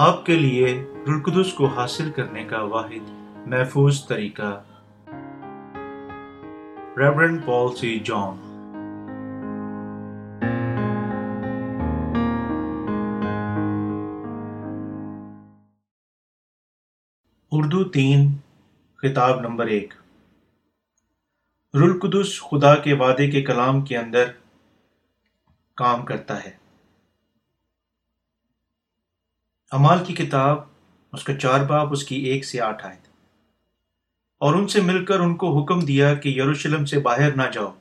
آپ کے لیے رلقدس کو حاصل کرنے کا واحد محفوظ طریقہ۔ ریورنڈ پال سی جان اردو تین، خطاب نمبر ایک۔ رلقدس خدا کے وعدے کے کلام کے اندر کام کرتا ہے۔ امال کی کتاب، اس کا چار باپ، اس کی ایک سے آٹھ آئے اور ان سے مل کر ان کو حکم دیا کہ یروشلم سے باہر نہ جاؤ،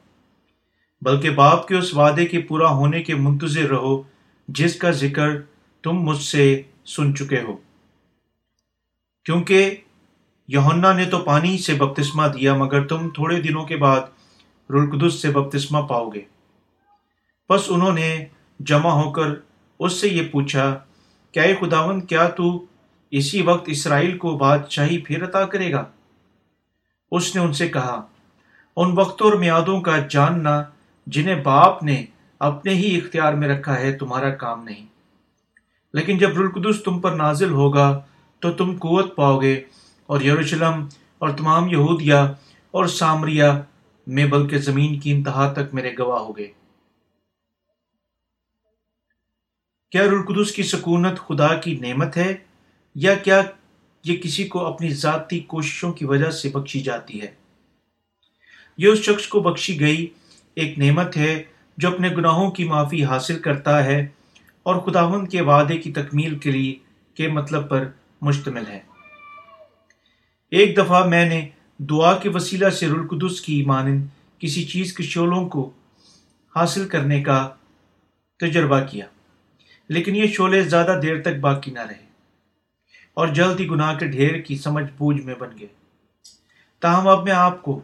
بلکہ باپ کے اس وعدے کے پورا ہونے کے منتظر رہو، جس کا ذکر تم مجھ سے سن چکے ہو۔ کیونکہ یونا نے تو پانی سے بپتسمہ دیا، مگر تم تھوڑے دنوں کے بعد رلقدس سے بپتسمہ پاؤ گے۔ بس انہوں نے جمع ہو کر اس سے یہ پوچھا کیا خداون کیا تو اسی وقت اسرائیل کو بادشاہی پھر عطا کرے گا؟ اس نے ان سے کہا، ان وقتوں اور میادوں کا جاننا جنہیں باپ نے اپنے ہی اختیار میں رکھا ہے، تمہارا کام نہیں۔ لیکن جب رلقدس تم پر نازل ہوگا، تو تم قوت پاؤ گے اور یروشلم اور تمام یہودیہ اور سامریہ میں، بلکہ زمین کی انتہا تک میرے گواہ ہو کیا رلقدس کی سکونت خدا کی نعمت ہے یا کیا یہ کسی کو اپنی ذاتی کوششوں کی وجہ سے بخشی جاتی ہے؟ یہ اس شخص کو بخشی گئی ایک نعمت ہے جو اپنے گناہوں کی معافی حاصل کرتا ہے اور خداون کے وعدے کی تکمیل کے لیے کے مطلب پر مشتمل ہے۔ ایک دفعہ میں نے دعا کے وسیلہ سے رلقدس کی مانند کسی چیز کے شولوں کو حاصل کرنے کا تجربہ کیا۔ لیکن یہ شعلے زیادہ دیر تک باقی نہ رہے۔ اور جلد ہی گناہ کے ڈھیر کی سمجھ بوجھ میں بن گئے۔ تاہم اب میں آپ کو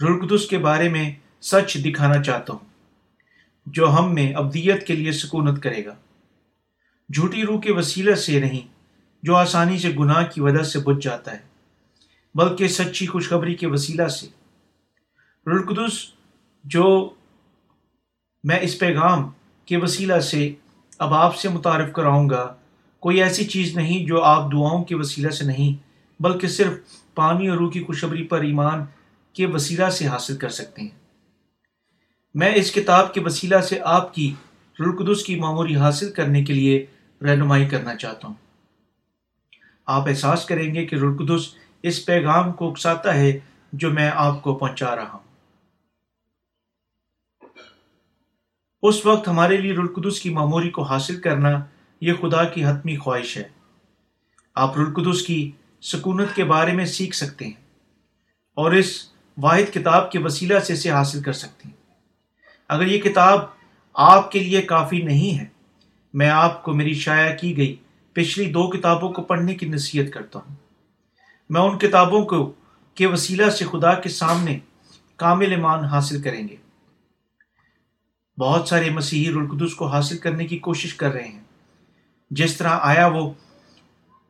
رلقدس کے بارے میں سچ دکھانا چاہتا ہوں، جو ہم میں ابدیت کے لیے سکونت کرے گا۔ جھوٹی روح کے وسیلہ سے نہیں، جو آسانی سے گناہ کی وجہ سے بجھ جاتا ہے، بلکہ سچی خوشخبری کے وسیلہ سے۔ رلقدس جو میں اس پیغام کے وسیلہ سے اب آپ سے متعارف کراؤں گا۔ کوئی ایسی چیز نہیں جو آپ دعاؤں کے وسیلہ سے نہیں، بلکہ صرف پانی اور روح کی خوشبری پر ایمان کے وسیلہ سے حاصل کر سکتے ہیں۔ میں اس کتاب کے وسیلہ سے آپ کی رلقدس کی معموری حاصل کرنے کے لیے رہنمائی کرنا چاہتا ہوں۔ آپ احساس کریں گے کہ رلقدس اس پیغام کو اکساتا ہے جو میں آپ کو پہنچا رہا ہوں۔ اس وقت ہمارے لیے رلقدس کی معموری کو حاصل کرنا یہ خدا کی حتمی خواہش ہے۔ آپ رلقدس کی سکونت کے بارے میں سیکھ سکتے ہیں اور اس واحد کتاب کے وسیلہ سے اسے حاصل کر سکتے ہیں۔ اگر یہ کتاب آپ کے لیے کافی نہیں ہے، میں آپ کو میری شائع کی گئی پچھلی دو کتابوں کو پڑھنے کی نصیحت کرتا ہوں۔ میں ان کتابوں کو کے وسیلہ سے خدا کے سامنے کامل ایمان حاصل کریں گے۔ بہت سارے مسیحی رلقدس کو حاصل کرنے کی کوشش کر رہے ہیں۔ جس طرح آیا وہ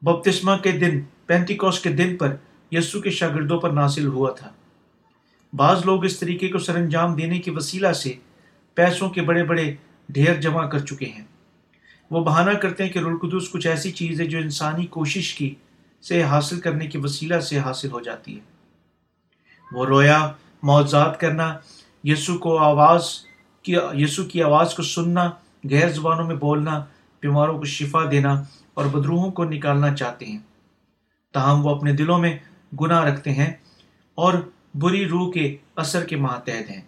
بپتسمہ کے دن پینتیکوس کے دن پر یسو کے شاگردوں پر ناصل ہوا تھا۔ بعض لوگ اس طریقے کو سر انجام دینے کے وسیلہ سے پیسوں کے بڑے بڑے ڈھیر جمع کر چکے ہیں۔ وہ بہانہ کرتے ہیں کہ رلقدس کچھ ایسی چیز ہے جو انسانی کوشش کی سے حاصل کرنے کے وسیلہ سے حاصل ہو جاتی ہے۔ وہ رویا معذات کرنا یسو کو آواز کہ یسو کی آواز کو سننا، غیر زبانوں میں بولنا، بیماروں کو شفا دینا اور بدروہوں کو نکالنا چاہتے ہیں۔ تاہم وہ اپنے دلوں میں گناہ رکھتے ہیں اور بری روح کے اثر کے ماتحت ہیں۔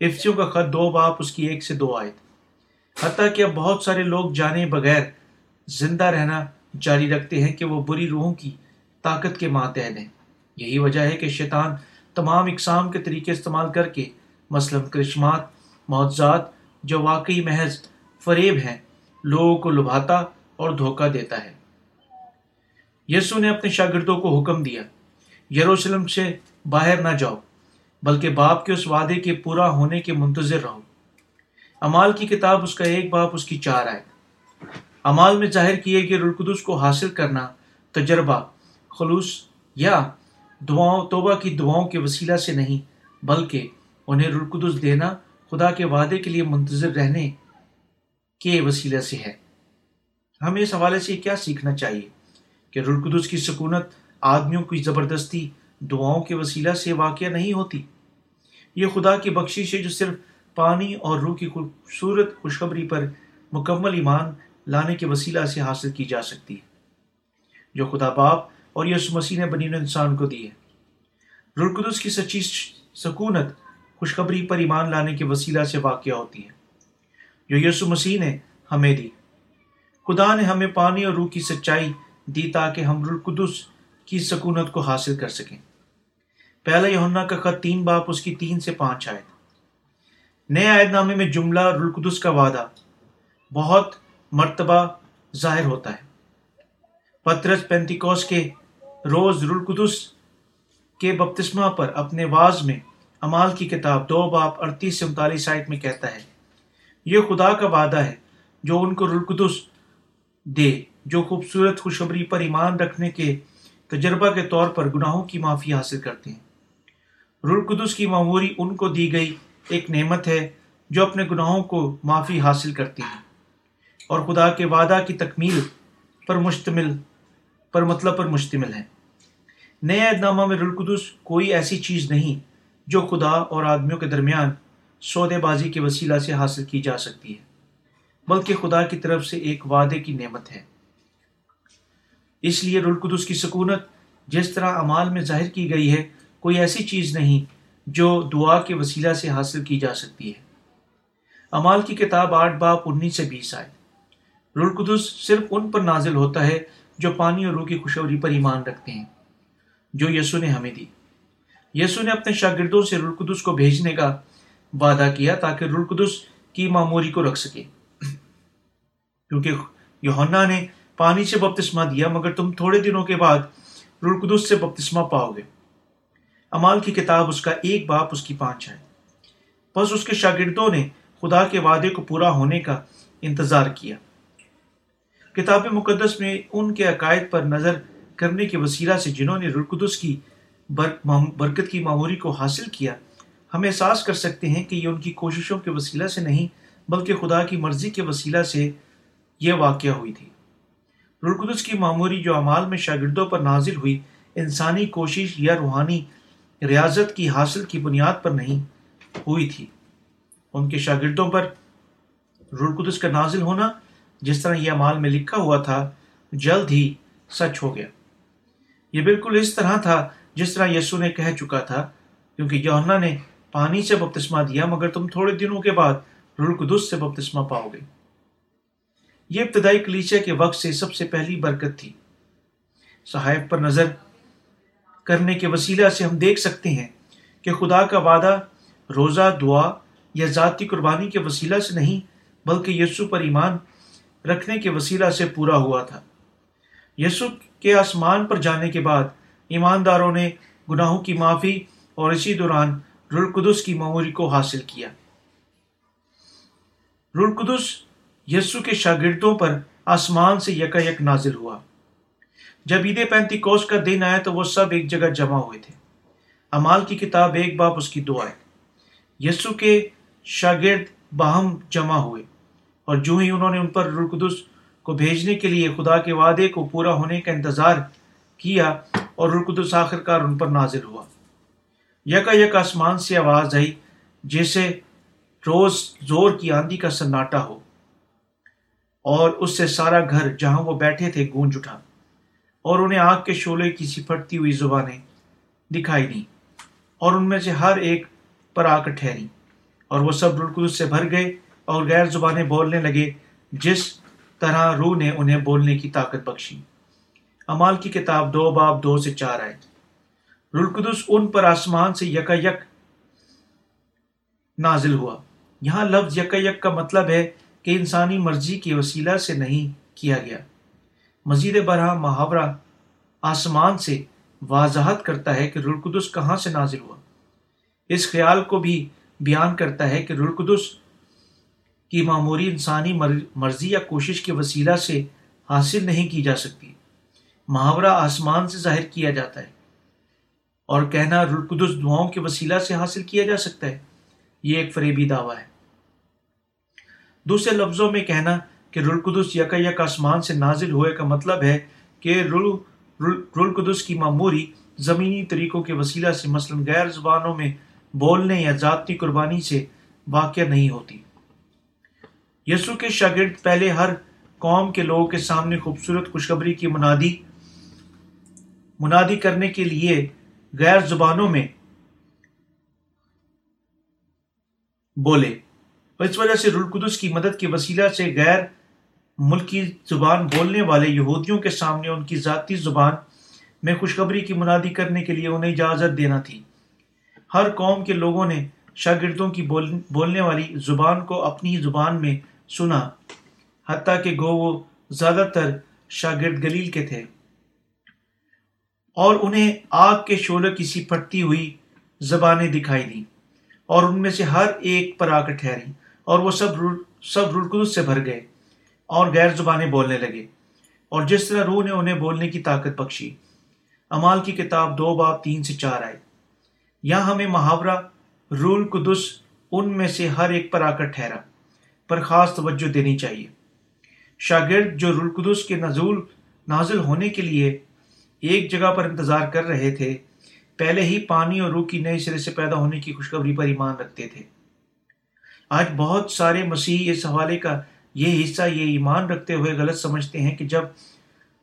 افسیوں کا خط دو باپ، اس کی ایک سے دو آئے حتیٰ کہ اب بہت سارے لوگ جانے بغیر زندہ رہنا جاری رکھتے ہیں کہ وہ بری روحوں کی طاقت کے ماتحت ہیں۔ یہی وجہ ہے کہ شیطان تمام اقسام کے طریقے استعمال کر کے مثلاً کرشمات، معجزات جو واقعی محض فریب ہیں، لوگوں کو لبھاتا اور دھوکہ دیتا ہے۔ یسو نے اپنے شاگردوں کو حکم دیا، یروشلم سے باہر نہ جاؤ، بلکہ باپ کے اس وعدے کے پورا ہونے کے منتظر رہو۔ امال کی کتاب اس کا ایک باپ اس کی چار آئے۔ امال میں ظاہر کیے کہ رلقدس کو حاصل کرنا تجربہ، خلوص یا دعاؤں، توبہ کی دعاؤں کے وسیلہ سے نہیں، بلکہ انہیں رلقدس دینا خدا کے وعدے کے لیے منتظر رہنے کے وسیلہ سے ہے۔ ہمیں اس حوالے سے کیا سیکھنا چاہیے کہ رلقدس کی سکونت آدمیوں کی زبردستی، دعاؤں کے وسیلہ سے واقع نہیں ہوتی۔ یہ خدا کی بخشش ہے جو صرف پانی اور روح کی خوبصورت خوشخبری پر مکمل ایمان لانے کے وسیلہ سے حاصل کی جا سکتی ہے، جو خدا باپ اور یس مسیح نے بنی انسان کو دی ہے۔ رلقدس کی سچی سکونت خوشخبری پر ایمان لانے کے وسیلہ سے واقع ہوتی ہے جو یسو مسیح نے ہمیں دی۔ خدا نے ہمیں پانی اور روح کی سچائی دی تاکہ ہم رلقدس کی سکونت کو حاصل کر سکیں۔ پہلا یونا کا خط تین باپ اس کی تین سے پانچ آئے نئے عائد نامے میں جملہ رلقدس کا وعدہ بہت مرتبہ ظاہر ہوتا ہے۔ پترس پینتیکوس کے روز رلقدس کے بپتسمہ پر اپنے واز میں امال کی کتاب دو باپ اڑتیس سے انتالیس سائٹ میں کہتا ہے، یہ خدا کا وعدہ ہے جو ان کو رلقدس دے، جو خوبصورت خوشخبری پر ایمان رکھنے کے تجربہ کے طور پر گناہوں کی معافی حاصل کرتے ہیں۔ رلقدس کی معموری ان کو دی گئی ایک نعمت ہے جو اپنے گناہوں کو معافی حاصل کرتی ہے۔ اور خدا کے وعدہ کی تکمیل پر مشتمل، پر مطلب پر مشتمل ہے۔ نئے عہد نامہ میں رلقدس کوئی ایسی چیز نہیں جو خدا اور آدمیوں کے درمیان سودے بازی کے وسیلہ سے حاصل کی جا سکتی ہے، بلکہ خدا کی طرف سے ایک وعدے کی نعمت ہے۔ اس لیے رلقدس کی سکونت جس طرح امال میں ظاہر کی گئی ہے، کوئی ایسی چیز نہیں جو دعا کے وسیلہ سے حاصل کی جا سکتی ہے۔ امال کی کتاب آٹھ باپ انیس سے بیس آئے۔ رلقدس صرف ان پر نازل ہوتا ہے جو پانی اور روح کی خوشوری پر ایمان رکھتے ہیں، جو یسو نے ہمیں دی۔ یسو نے اپنے شاگردوں سے رلقدس کو بھیجنے کا وعدہ کیا تاکہ رلقدس کی معموری کو رکھ سکے۔ کیونکہ یوہنا نے پانی سے بپتسمہ دیا، مگر تم تھوڑے دنوں کے بعد رلقدس سے بپتسمہ پاؤ گے۔ امال کی کتاب اس کا ایک باپ اس کی پانچ ہے بس اس کے شاگردوں نے خدا کے وعدے کو پورا ہونے کا انتظار کیا۔ کتاب مقدس میں ان کے عقائد پر نظر کرنے کے وسیلہ سے جنہوں نے رلقدس کی برکت کی معموری کو حاصل کیا، ہم احساس کر سکتے ہیں کہ یہ ان کی کوششوں کے وسیلہ سے نہیں، بلکہ خدا کی مرضی کے وسیلہ سے یہ واقعہ ہوئی تھی۔ رلقدس کی معموری جو اعمال میں شاگردوں پر نازل ہوئی، انسانی کوشش یا روحانی ریاضت کی حاصل کی بنیاد پر نہیں ہوئی تھی۔ ان کے شاگردوں پر رلقدس کا نازل ہونا، جس طرح یہ امال میں لکھا ہوا تھا، جلد ہی سچ ہو گیا۔ یہ بالکل اس طرح تھا جس طرح یسو نے کہہ چکا تھا، کیونکہ یونا نے پانی سے بپتسمہ دیا، مگر تم تھوڑے دنوں کے بعد رلقدس سے بپتسمہ پاؤ گے۔ یہ ابتدائی کلیچے کے وقت سے سب سے پہلی برکت تھی۔ صحائف پر نظر کرنے کے وسیلہ سے ہم دیکھ سکتے ہیں کہ خدا کا وعدہ روزہ، دعا یا ذاتی قربانی کے وسیلہ سے نہیں، بلکہ یسو پر ایمان رکھنے کے وسیلہ سے پورا ہوا تھا۔ یسو کے آسمان پر جانے کے بعد ایمانداروں نے گناہوں کی معافی اور اسی دوران رلقدس کی معموری کو حاصل کیا۔ رلقدس یسو کے شاگردوں پر آسمان سے یکا یک نازل ہوا۔ جب عید پینتی کوس کا دن آیا تو وہ سب ایک جگہ جمع ہوئے تھے۔ امال کی کتاب ایک باپ اس کی دعا ہے۔ یسو کے شاگرد باہم جمع ہوئے اور جو ہی انہوں نے ان پر رلقدس کو بھیجنے کے لیے خدا کے وعدے کو پورا ہونے کا انتظار کیا اور رلقدس آخر کار ان پر نازل ہوا۔ یکا یک آسمان سے آواز آئی، جیسے روز زور کی آندھی کا سناٹا ہو۔ اور اس سے سارا گھر جہاں وہ بیٹھے تھے گونج اٹھا۔ اور انہیں آگ کے شولے کی سی پھٹتی ہوئی زبانیں دکھائی دیں۔ اور ان میں سے ہر ایک پر آ کر ٹھہری۔ اور وہ سب رلقدس سے بھر گئے اور غیر زبانیں بولنے لگے، جس طرح روح نے انہیں بولنے کی طاقت بخشی۔ امال کی کتاب دو باب دو سے چار آئے رلقدس ان پر آسمان سے یکا یک نازل ہوا۔ یہاں لفظ یکا یک کا مطلب ہے کہ انسانی مرضی کے وسیلہ سے نہیں کیا گیا۔ مزید برہ محاورہ آسمان سے واضحت کرتا ہے کہ رلقدس کہاں سے نازل ہوا۔ اس خیال کو بھی بیان کرتا ہے کہ رلقدس کی معموری انسانی مرضی یا کوشش کے وسیلہ سے حاصل نہیں کی جا سکتی۔ محاورہ آسمان سے ظاہر کیا جاتا ہے اور کہنا رلقدس دعاؤں کے وسیلہ سے حاصل کیا جا سکتا ہے، یہ ایک فریبی دعویٰ ہے۔ دوسرے لفظوں میں کہنا کہ رلقدس یکا یک آسمان سے نازل ہوئے کا مطلب ہے کہ رلقدس کی معموری زمینی طریقوں کے وسیلہ سے مثلا غیر زبانوں میں بولنے یا ذاتی قربانی سے واقع نہیں ہوتی۔ یسو کے شاگرد پہلے ہر قوم کے لوگوں کے سامنے خوبصورت خوشخبری کی منادی منادی کرنے کے لیے غیر زبانوں میں بولے۔ اس وجہ سے رلقدس کی مدد کے وسیلہ سے غیر ملکی زبان بولنے والے یہودیوں کے سامنے ان کی ذاتی زبان میں خوشخبری کی منادی کرنے کے لیے انہیں اجازت دینا تھی۔ ہر قوم کے لوگوں نے شاگردوں کی بولنے والی زبان کو اپنی زبان میں سنا، حتیٰ کہ گو وہ زیادہ تر شاگرد گلیل کے تھے۔ اور انہیں آگ کے شعلہ کی سی پھٹتی ہوئی زبانیں دکھائی دیں اور ان میں سے ہر ایک پر آ کر ٹھہری اور وہ سب سب رلقدس سے بھر گئے اور غیر زبانیں بولنے لگے اور جس طرح روح نے انہیں بولنے کی طاقت بخشی۔ امال کی کتاب دو باب تین سے چار آئے۔ یہاں ہمیں محاورہ رول قدس ان میں سے ہر ایک پر آ کر ٹھہرا پر خاص توجہ دینی چاہیے۔ شاگرد جو رول قدس کے نزول نازل ہونے کے لیے ایک جگہ پر انتظار کر رہے تھے۔ پہلے ہی پانی اور روح کی نئے سرے سے پیدا ہونے کی خوشخبری پر ایمان رکھتے تھے۔ آج بہت سارے مسیح اس حوالے کا یہ حصہ، یہ ایمان رکھتے ہوئے غلط سمجھتے ہیں کہ جب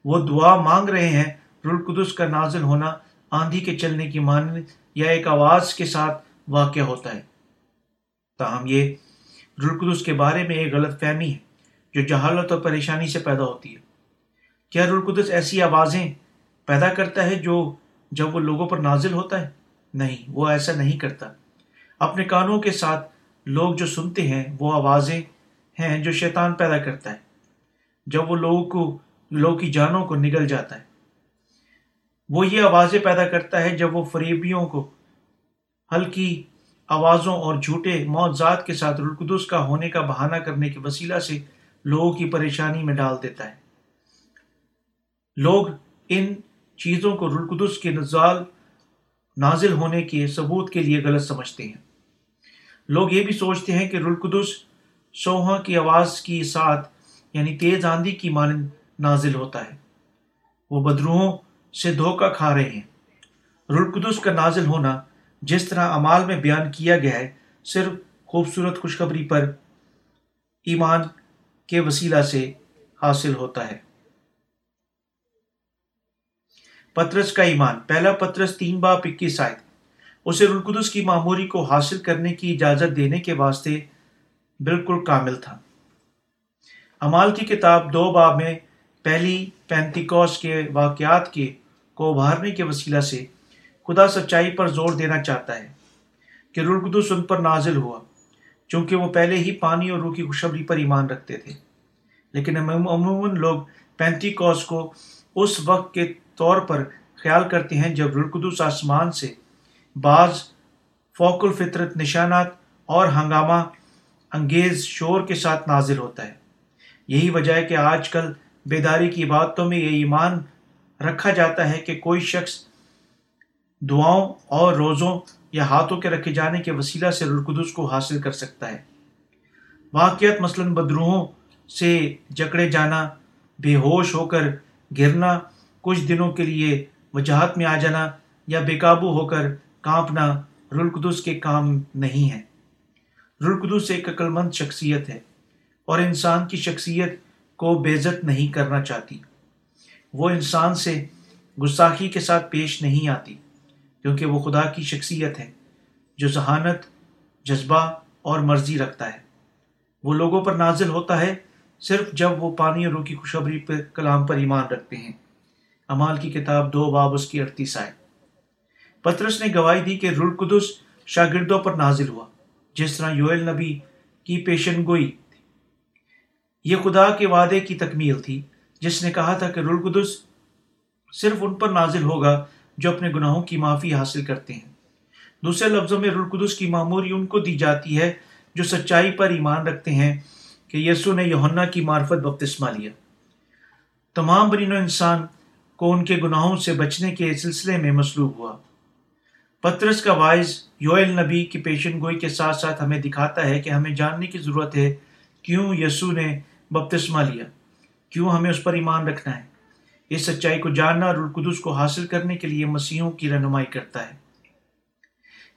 وہ دعا مانگ رہے ہیں رلقدس کا نازل ہونا آندھی کے چلنے کی مان یا ایک آواز کے ساتھ واقع ہوتا ہے۔ تاہم، یہ رلقدس کے بارے میں ایک غلط فہمی ہے جو جہالت اور پریشانی سے پیدا ہوتی ہے۔ کیا رلقدس ایسی آوازیں پیدا کرتا ہے جو جب وہ لوگوں پر نازل ہوتا ہے؟ نہیں، وہ ایسا نہیں کرتا۔ اپنے کانوں کے ساتھ لوگ جو سنتے ہیں، وہ آوازیں ہیں جو شیطان پیدا کرتا ہے۔ جب وہ لوگوں کو، لوگوں کی جانوں کو نگل جاتا ہے۔ وہ یہ آوازیں پیدا کرتا ہے جب وہ فریبیوں کو، ہلکی آوازوں اور جھوٹے معذات کے ساتھ رلقدس کا ہونے کا بہانہ کرنے کے وسیلہ سے لوگوں کی پریشانی میں ڈال دیتا ہے۔ لوگ ان چیزوں کو رلقدس کے نزال نازل ہونے کے ثبوت کے لیے غلط سمجھتے ہیں۔ لوگ یہ بھی سوچتے ہیں کہ رلقدس سوہا کی آواز کی ساتھ یعنی تیز آندھی کی مانند نازل ہوتا ہے۔ وہ بدروہوں سے دھوکہ کھا رہے ہیں۔ رلقدس کا نازل ہونا جس طرح امال میں بیان کیا گیا ہے، صرف خوبصورت خوشخبری پر ایمان کے وسیلہ سے حاصل ہوتا ہے۔ پترس کا ایمان، پہلا پترس تین باپ، اکیس آئے اسے رلقدس کی معموری کو حاصل کرنے کی اجازت دینے کے واسطے بالکل کامل تھا۔ امال کی کتاب دو باب میں پہلی پینتیکوس کے واقعات کے کو ابھارنے کے وسیلہ سے خدا سچائی پر زور دینا چاہتا ہے کہ رلقدس ان پر نازل ہوا، چونکہ وہ پہلے ہی پانی اور روح کی خوشبری پر ایمان رکھتے تھے۔ لیکن عموماً لوگ پینتی کوس کو اس وقت کے طور پر خیال کرتے ہیں جب رلقدس آسمان سے بعض فوق الفطرت نشانات اور ہنگامہ انگیز شور کے ساتھ نازل ہوتا ہے۔ یہی وجہ ہے کہ آج کل بیداری کی باتوں میں یہ ایمان رکھا جاتا ہے کہ کوئی شخص دعاؤں اور روزوں یا ہاتھوں کے رکھے جانے کے وسیلہ سے رلقدس کو حاصل کر سکتا ہے۔ واقعات مثلاً بدروہوں سے جکڑے جانا، بے ہوش ہو کر گرنا کچھ دنوں کے لیے وجاہت میں آ جانا یا بے قابو ہو کر کانپنا رلقدس کے کام نہیں ہے۔ رلقدس ایک عقل مند شخصیت ہے اور انسان کی شخصیت کو بےزت نہیں کرنا چاہتی۔ وہ انسان سے گستاخی کے ساتھ پیش نہیں آتی کیونکہ وہ خدا کی شخصیت ہے جو ذہانت، جذبہ اور مرضی رکھتا ہے۔ وہ لوگوں پر نازل ہوتا ہے صرف جب وہ پانی اور روح کی خوشخبری پر کلام پر ایمان رکھتے ہیں۔ امال کی کتاب دو باب اس کی اڑتیس آئے۔ پترس نے گواہی دی کہ رلقدس شاگردوں پر نازل ہوا، جس طرح یوئل نبی کی پیشن گوئی یہ خدا کے وعدے کی تکمیل تھی، جس نے کہا تھا کہ رلقدس صرف ان پر نازل ہوگا جو اپنے گناہوں کی معافی حاصل کرتے ہیں۔ دوسرے لفظوں میں رلقدس کی معموری ان کو دی جاتی ہے جو سچائی پر ایمان رکھتے ہیں کہ یسو نے یوہنا کی معرفت بپتسمہ لیا۔ تمام برین و انسان کو ان کے گناہوں سے بچنے کے سلسلے میں مصلوب ہوا۔ پترس کا وائز یوئل نبی کی پیشن گوئی کے ساتھ ساتھ ہمیں دکھاتا ہے کہ ہمیں جاننے کی ضرورت ہے کیوں یسو نے بپتسمہ لیا، کیوں ہمیں اس پر ایمان رکھنا ہے۔ اس سچائی کو جاننا اور القدس کو حاصل کرنے کے لیے مسیحوں کی رہنمائی کرتا ہے۔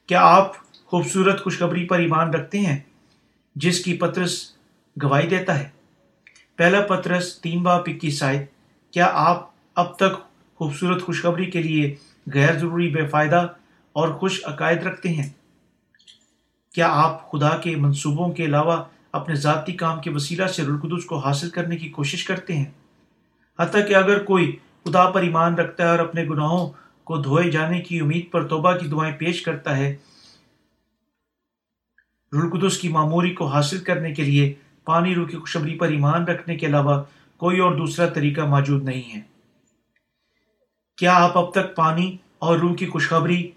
کیا آپ خوبصورت خوشخبری پر ایمان رکھتے ہیں، جس کی پترس گواہی دیتا ہے؟ پہلا پترس تین باپ اکیس آئے کیا آپ اب تک خوبصورت خوشخبری کے لیے غیر ضروری بے فائدہ اور خوش عقائد رکھتے ہیں۔ کیا آپ خدا کے منصوبوں کے علاوہ اپنے ذاتی کام کے وسیلہ سے رلقدس کو حاصل کرنے کی کوشش کرتے ہیں؟ حتیٰ کہ اگر کوئی خدا پر ایمان رکھتا ہے اور اپنے گناہوں کو دھوئے جانے کی امید پر توبہ کی دعائیں پیش کرتا ہے، رلقدس کی معموری کو حاصل کرنے کے لیے پانی روح کی خوشبری پر ایمان رکھنے کے علاوہ کوئی اور دوسرا طریقہ موجود نہیں ہے۔ کیا آپ اب تک پانی اور روح کی خوشخبری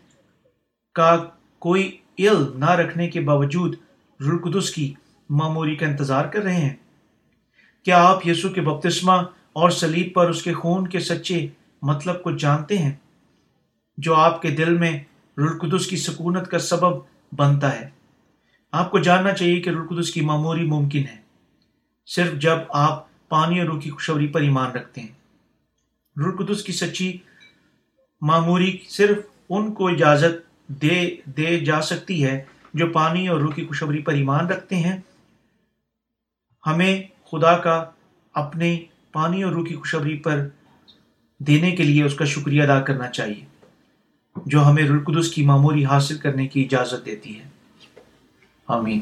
کا کوئی علم نہ رکھنے کے باوجود رلقدس کی معموری کا انتظار کر رہے ہیں؟ کیا آپ یسو کے بپتسمہ اور سلیب پر اس کے خون کے سچے مطلب کو جانتے ہیں جو آپ کے دل میں رلقدس کی سکونت کا سبب بنتا ہے؟ آپ کو جاننا چاہیے کہ رلقدس کی معموری ممکن ہے، صرف جب آپ پانی اور روح کی خوشوری پر ایمان رکھتے ہیں۔ رلقدس کی سچی معموری صرف ان کو اجازت دے دے جا سکتی ہے جو پانی اور روح کی خوشبری پر ایمان رکھتے ہیں۔ ہمیں خدا کا اپنے پانی اور روح کی خوشبری پر دینے کے لیے اس کا شکریہ ادا کرنا چاہیے، جو ہمیں رلقدس کی معموری حاصل کرنے کی اجازت دیتی ہے۔ آمین۔